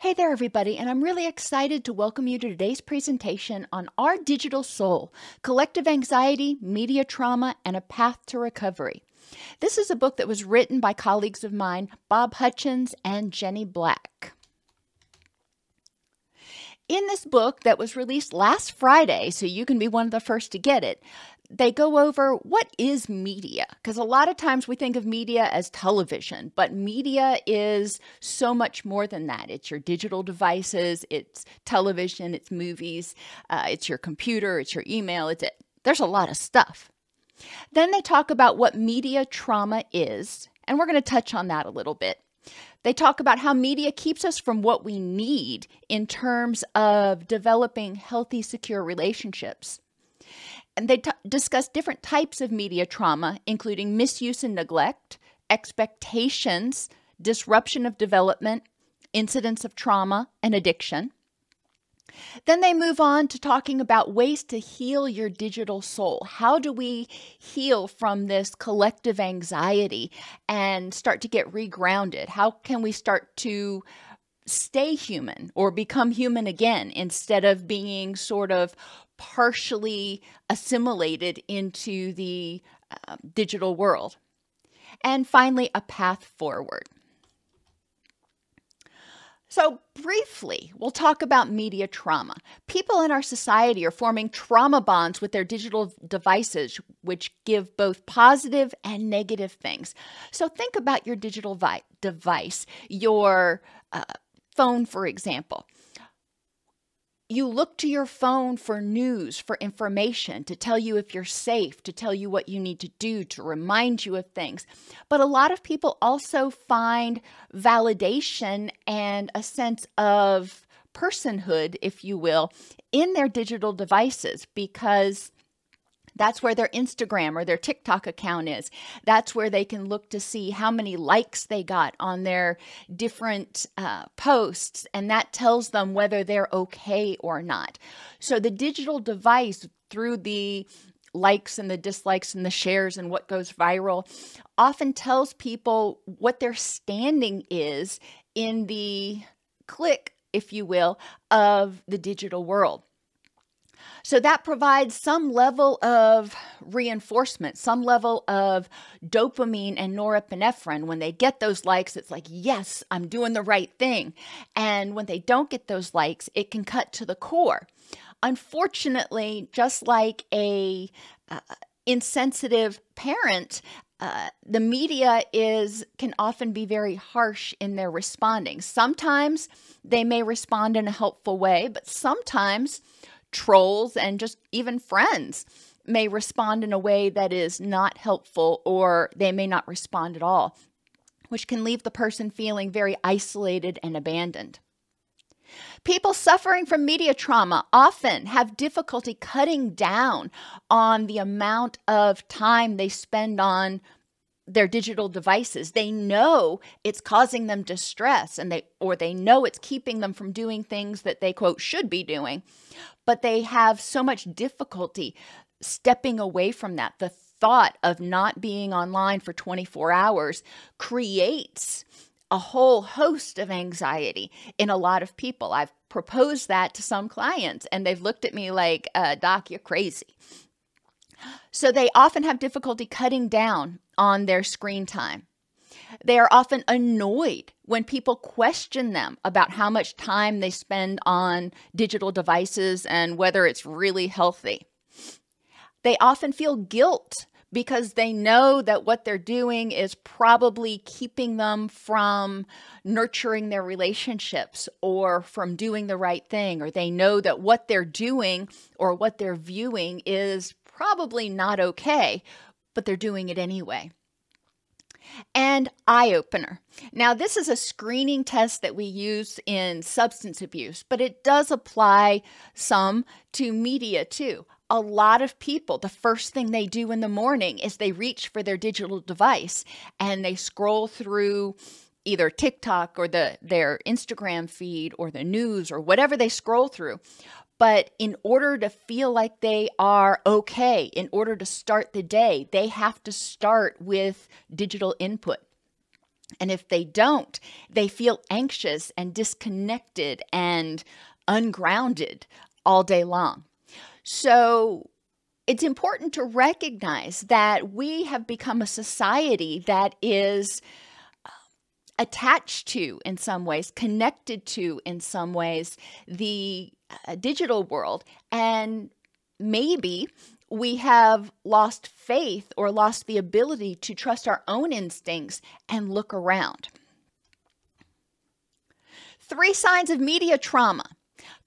Hey there, everybody, and I'm really excited to welcome you to today's presentation on Our Digital Soul Collective Anxiety, Media Trauma, and a Path to Recovery. This is a book that was written by colleagues of mine, Bob Hutchins and Jenny Black. In this book that was released last Friday, so you can be one of the first to get it, they go over what is media. Because a lot of times we think of media as television but media is so much more than that. It's your digital devices it's television it's movies uh, it's your computer it's your email it's it. there's a lot of stuff. Then they talk about what media trauma is and we're going to touch on that a little bit they talk about how media keeps us from what we need in terms of developing healthy secure relationships and they t- discuss different types of media trauma, including misuse and neglect, expectations, disruption of development, incidents of trauma, and addiction. Then they move on to talking about ways to heal your digital soul. How do we heal from this collective anxiety and start to get regrounded? How can we start to stay human or become human again instead of being sort of partially assimilated into the uh, digital world. And finally, a path forward. So, briefly, we'll talk about media trauma. People in our society are forming trauma bonds with their digital devices, which give both positive and negative things. So, think about your digital device, your uh, phone, for example you look to your phone for news, for information, to tell you if you're safe, to tell you what you need to do, to remind you of things. But a lot of people also find validation and a sense of personhood, if you will, in their digital devices because that's where their Instagram or their TikTok account is. That's where they can look to see how many likes they got on their different uh, posts, and that tells them whether they're okay or not. So the digital device, through the likes and the dislikes and the shares and what goes viral, often tells people what their standing is in the clique, if you will, of the digital world. So that provides some level of reinforcement, some level of dopamine and norepinephrine. When they get those likes, it's like, yes, I'm doing the right thing. And when they don't get those likes, it can cut to the core. Unfortunately, just like a uh, insensitive parent, uh, the media is can often be very harsh in their responding. Sometimes they may respond in a helpful way, but sometimes trolls and just even friends may respond in a way that is not helpful or they may not respond at all, which can leave the person feeling very isolated and abandoned. People suffering from media trauma often have difficulty cutting down on the amount of time they spend on their digital devices. They know it's causing them distress and they or they know it's keeping them from doing things that they quote should be doing. But they have so much difficulty stepping away from that. The thought of not being online for 24 hours creates a whole host of anxiety in a lot of people. I've proposed that to some clients and they've looked at me like, uh, Doc, you're crazy. So they often have difficulty cutting down on their screen time. They are often annoyed when people question them about how much time they spend on digital devices and whether it's really healthy. They often feel guilt because they know that what they're doing is probably keeping them from nurturing their relationships or from doing the right thing, or they know that what they're doing or what they're viewing is probably not okay, but they're doing it anyway. And eye opener. Now, this is a screening test that we use in substance abuse, but it does apply some to media too a lot of people, the first thing they do in the morning is they reach for their digital device and they scroll through either TikTok or the their Instagram feed or the news or whatever they scroll through. But in order to feel like they are okay, in order to start the day, they have to start with digital input. And if they don't, they feel anxious and disconnected and ungrounded all day long. So it's important to recognize that we have become a society that is uh, attached to, in some ways, connected to, in some ways, the uh, digital world. And maybe we have lost faith or lost the ability to trust our own instincts and look around. Three signs of media trauma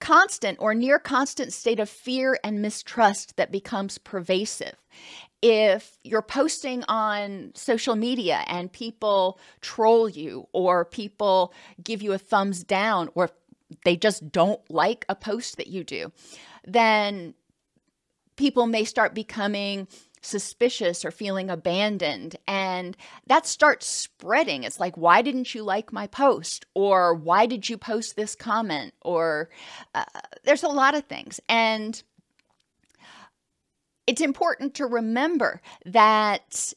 constant or near constant state of fear and mistrust that becomes pervasive. If you're posting on social media and people troll you, or people give you a thumbs down, or they just don't like a post that you do, then people may start becoming suspicious or feeling abandoned. And that starts spreading. It's like, why didn't you like my post? Or why did you post this comment? Or uh, there's a lot of things. And it's important to remember that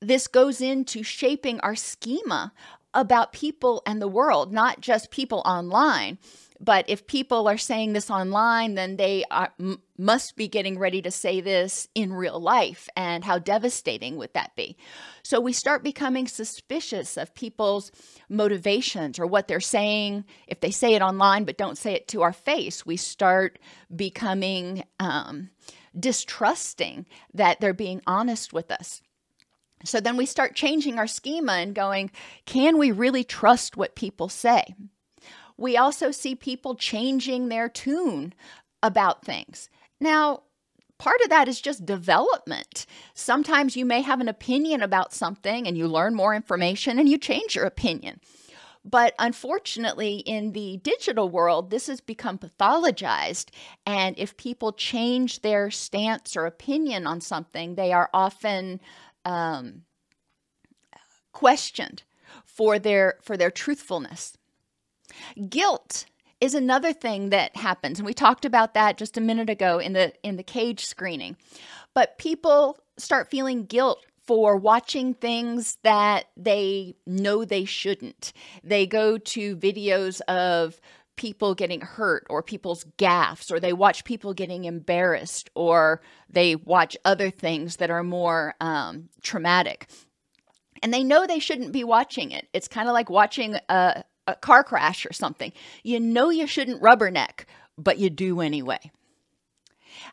this goes into shaping our schema about people and the world, not just people online but if people are saying this online, then they are, m- must be getting ready to say this in real life. And how devastating would that be? So we start becoming suspicious of people's motivations or what they're saying. If they say it online but don't say it to our face, we start becoming um, distrusting that they're being honest with us. So then we start changing our schema and going, can we really trust what people say? We also see people changing their tune about things. Now, part of that is just development. Sometimes you may have an opinion about something and you learn more information and you change your opinion. But unfortunately, in the digital world, this has become pathologized. And if people change their stance or opinion on something, they are often um, questioned for their for their truthfulness. Guilt is another thing that happens and we talked about that just a minute ago in the in the cage screening. But people start feeling guilt for watching things that they know they shouldn't. They go to videos of people getting hurt or people's gaffes or they watch people getting embarrassed or they watch other things that are more um, traumatic and they know they shouldn't be watching it it's kind of like watching a, a car crash or something. You know you shouldn't rubberneck, but you do anyway.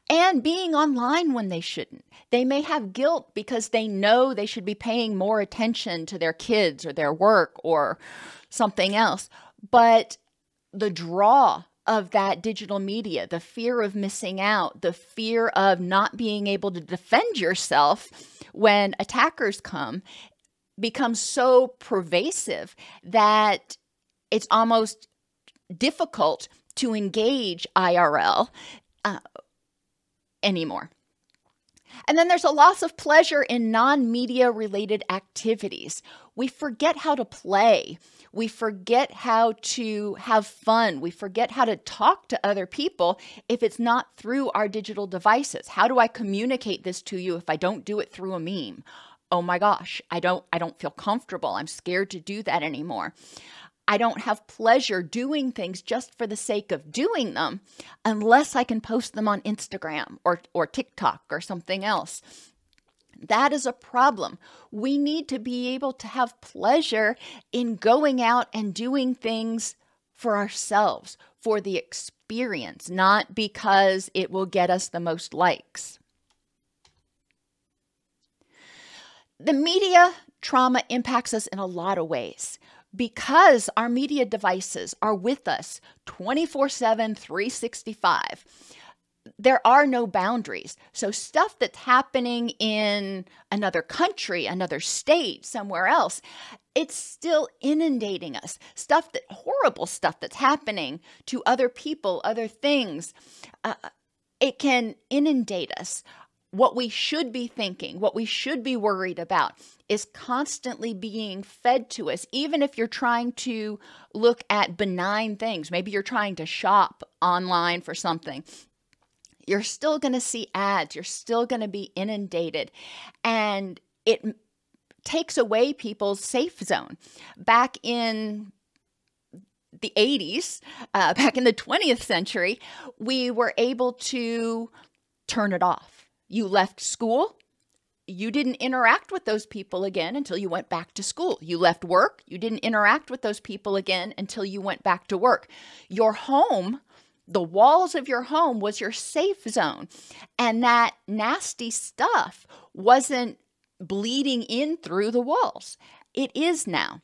And being online when they shouldn't. They may have guilt because they know they should be paying more attention to their kids or their work or something else. But the draw of that digital media, the fear of missing out, the fear of not being able to defend yourself when attackers come becomes so pervasive that it's almost difficult to engage IRL uh, anymore. And then there's a loss of pleasure in non media related activities. We forget how to play. We forget how to have fun. We forget how to talk to other people if it's not through our digital devices. How do I communicate this to you if I don't do it through a meme? Oh my gosh, I don't I don't feel comfortable. I'm scared to do that anymore. I don't have pleasure doing things just for the sake of doing them unless I can post them on Instagram or, or TikTok or something else. That is a problem. We need to be able to have pleasure in going out and doing things for ourselves, for the experience, not because it will get us the most likes. The media trauma impacts us in a lot of ways because our media devices are with us 24 7, 365 there are no boundaries. So, stuff that's happening in another country, another state, somewhere else, it's still inundating us. Stuff that horrible stuff that's happening to other people, other things, uh, it can inundate us. What we should be thinking, what we should be worried about, is constantly being fed to us, even if you're trying to look at benign things. Maybe you're trying to shop online for something you're still going to see ads, you're still going to be inundated. And it takes away people's safe zone. Back in the 80s, uh, back in the 20th century, we were able to turn it off. You left school, you didn't interact with those people again until you went back to school. You left work, you didn't interact with those people again until you went back to work. Your home the walls of your home was your safe zone. And that nasty stuff wasn't bleeding in through the walls. It is now.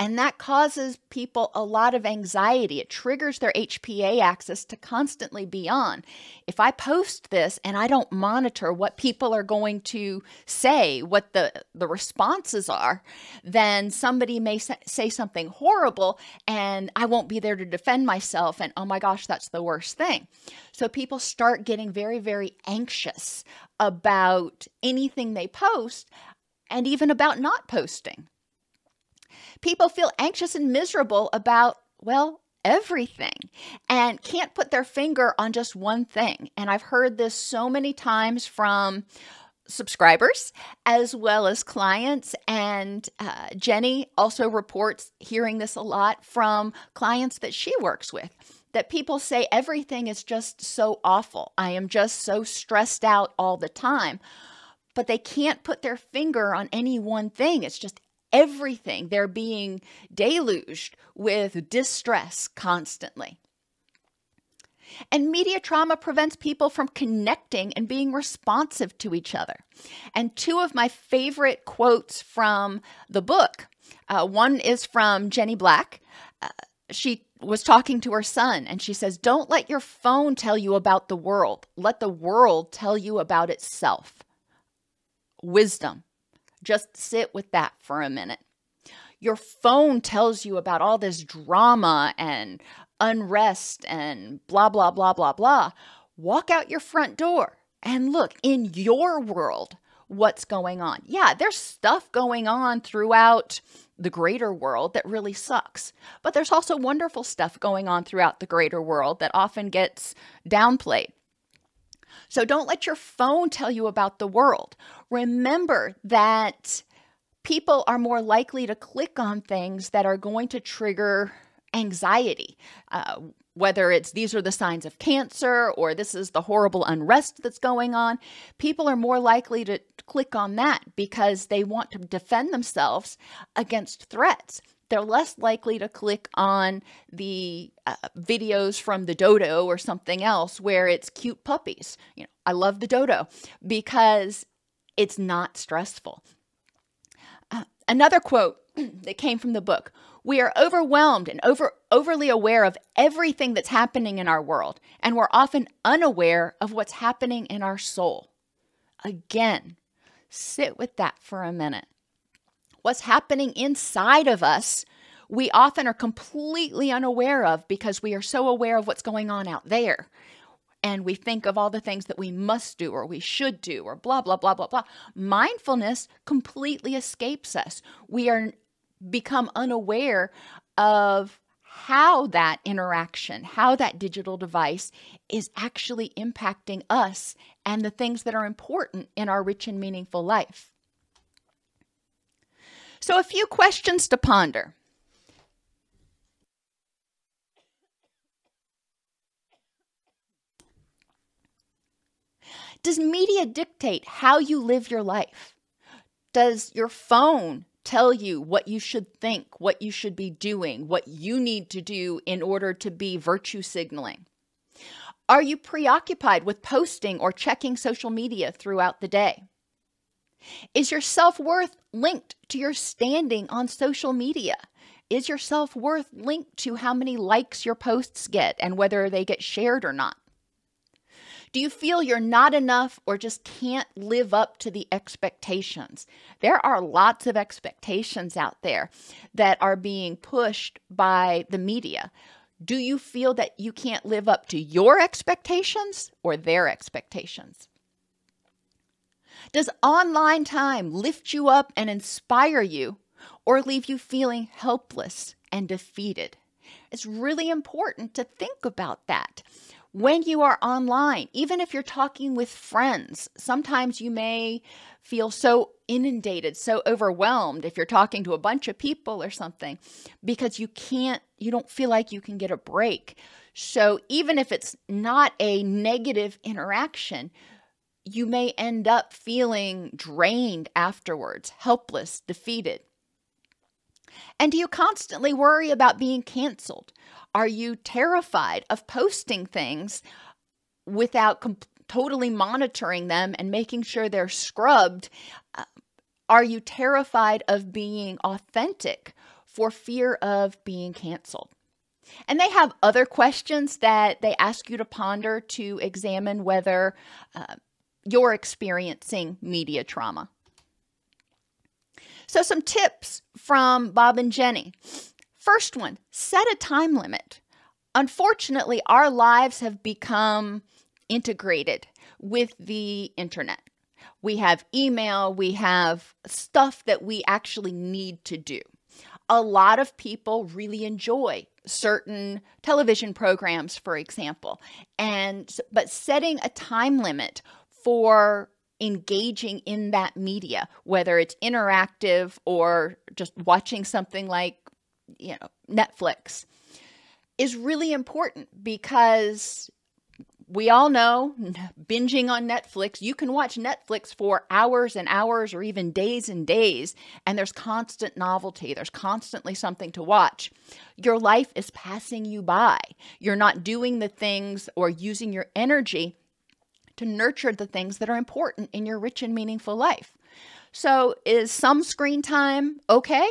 And that causes people a lot of anxiety. It triggers their HPA axis to constantly be on. If I post this and I don't monitor what people are going to say, what the, the responses are, then somebody may say something horrible and I won't be there to defend myself. And oh my gosh, that's the worst thing. So people start getting very, very anxious about anything they post and even about not posting. People feel anxious and miserable about, well, everything and can't put their finger on just one thing. And I've heard this so many times from subscribers as well as clients. And uh, Jenny also reports hearing this a lot from clients that she works with that people say everything is just so awful. I am just so stressed out all the time. But they can't put their finger on any one thing. It's just everything. They're being deluged with distress constantly. And media trauma prevents people from connecting and being responsive to each other. And two of my favorite quotes from the book uh, one is from Jenny Black. Uh, she was talking to her son and she says, Don't let your phone tell you about the world, let the world tell you about itself. Wisdom. Just sit with that for a minute. Your phone tells you about all this drama and unrest and blah, blah, blah, blah, blah. Walk out your front door and look in your world what's going on. Yeah, there's stuff going on throughout the greater world that really sucks. But there's also wonderful stuff going on throughout the greater world that often gets downplayed. So don't let your phone tell you about the world. Remember that people are more likely to click on things that are going to trigger anxiety. Uh, whether it's these are the signs of cancer or this is the horrible unrest that's going on, people are more likely to click on that because they want to defend themselves against threats they're less likely to click on the uh, videos from the dodo or something else where it's cute puppies. You know, I love the dodo because it's not stressful. Uh, another quote that came from the book we are overwhelmed and over, overly aware of everything that's happening in our world, and we're often unaware of what's happening in our soul. Again, sit with that for a minute what's happening inside of us, we often are completely unaware of because we are so aware of what's going on out there. And we think of all the things that we must do or we should do or blah, blah, blah, blah, blah. Mindfulness completely escapes us. We are become unaware of how that interaction, how that digital device is actually impacting us and the things that are important in our rich and meaningful life. So, a few questions to ponder. Does media dictate how you live your life? Does your phone tell you what you should think, what you should be doing, what you need to do in order to be virtue signaling? Are you preoccupied with posting or checking social media throughout the day? Is your self worth linked to your standing on social media? Is your self worth linked to how many likes your posts get and whether they get shared or not? Do you feel you're not enough or just can't live up to the expectations? There are lots of expectations out there that are being pushed by the media. Do you feel that you can't live up to your expectations or their expectations? Does online time lift you up and inspire you or leave you feeling helpless and defeated? It's really important to think about that. When you are online, even if you're talking with friends, sometimes you may feel so inundated, so overwhelmed if you're talking to a bunch of people or something because you can't, you don't feel like you can get a break. So even if it's not a negative interaction, you may end up feeling drained afterwards, helpless, defeated. And do you constantly worry about being canceled? Are you terrified of posting things without totally monitoring them and making sure they're scrubbed? Uh, are you terrified of being authentic for fear of being canceled? And they have other questions that they ask you to ponder to examine whether uh, you're experiencing media trauma. So, some tips from Bob and Jenny. First one set a time limit. Unfortunately, our lives have become integrated with the internet. We have email, we have stuff that we actually need to do. A lot of people really enjoy certain television programs, for example. And but setting a time limit for engaging in that media, whether it's interactive or just watching something like, you know, Netflix, is really important because we all know binging on Netflix, you can watch Netflix for hours and hours or even days and days, and there's constant novelty. There's constantly something to watch. Your life is passing you by. You're not doing the things or using your energy to nurture the things that are important in your rich and meaningful life. So, is some screen time okay?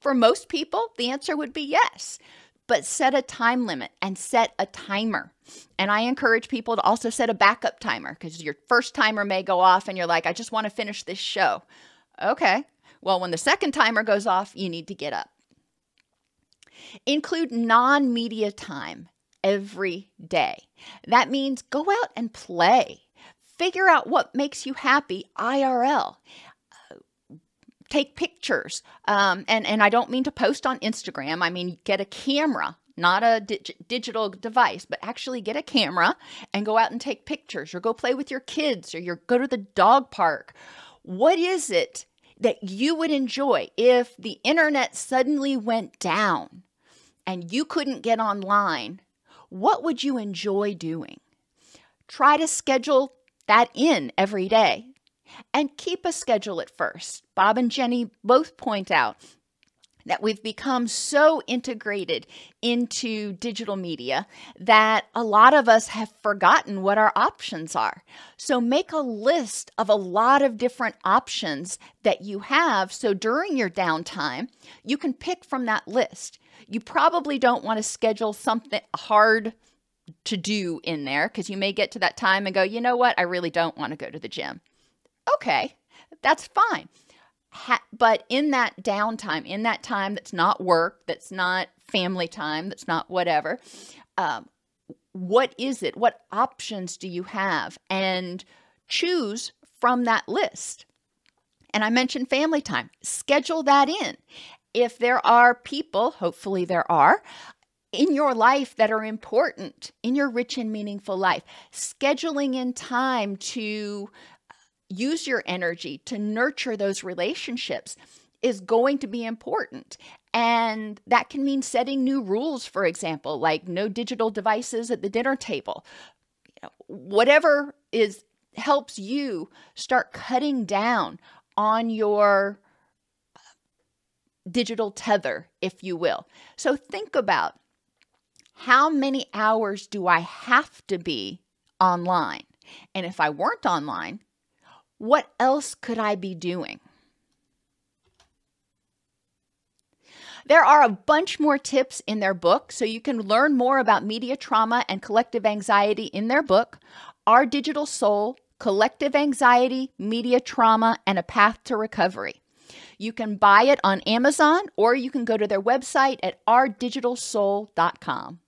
For most people, the answer would be yes but set a time limit and set a timer. And I encourage people to also set a backup timer because your first timer may go off and you're like, I just want to finish this show. Okay. Well, when the second timer goes off, you need to get up. Include non media time every day. That means go out and play. Figure out what makes you happy IRL. take pictures. Um, and, and I don't mean to post on Instagram, I mean get a camera. Not a dig- digital device, but actually get a camera and go out and take pictures or go play with your kids or you go to the dog park. What is it that you would enjoy if the internet suddenly went down and you couldn't get online what would you enjoy doing? Try to schedule that in every day and keep a schedule at first. Bob and Jenny both point out that we've become so integrated into digital media that a lot of us have forgotten what our options are. So make a list of a lot of different options that you have. So during your downtime, you can pick from that list. You probably don't want to schedule something hard to do in there because you may get to that time and go, you know what, I really don't want to go to the gym. Okay, that's fine. Ha- but in that downtime, in that time that's not work, that's not family time, that's not whatever, um, what is it? What options do you have? And choose from that list. And I mentioned family time. Schedule that in if there are people, hopefully there are, in your life that are important in your rich and meaningful life, scheduling in time to use your energy to nurture those relationships is going to be important. And that can mean setting new rules, for example, like no digital devices at the dinner table. You know, whatever is helps you start cutting down on your uh, digital tether, if you will. So think about how many hours do I have to be online? And if I weren't online, what else could I be doing? There are a bunch more tips in their book, so you can learn more about media trauma and collective anxiety in their book, Our Digital Soul Collective Anxiety, Media Trauma, and a Path to Recovery. You can buy it on Amazon or you can go to their website at ourdigitalsoul.com.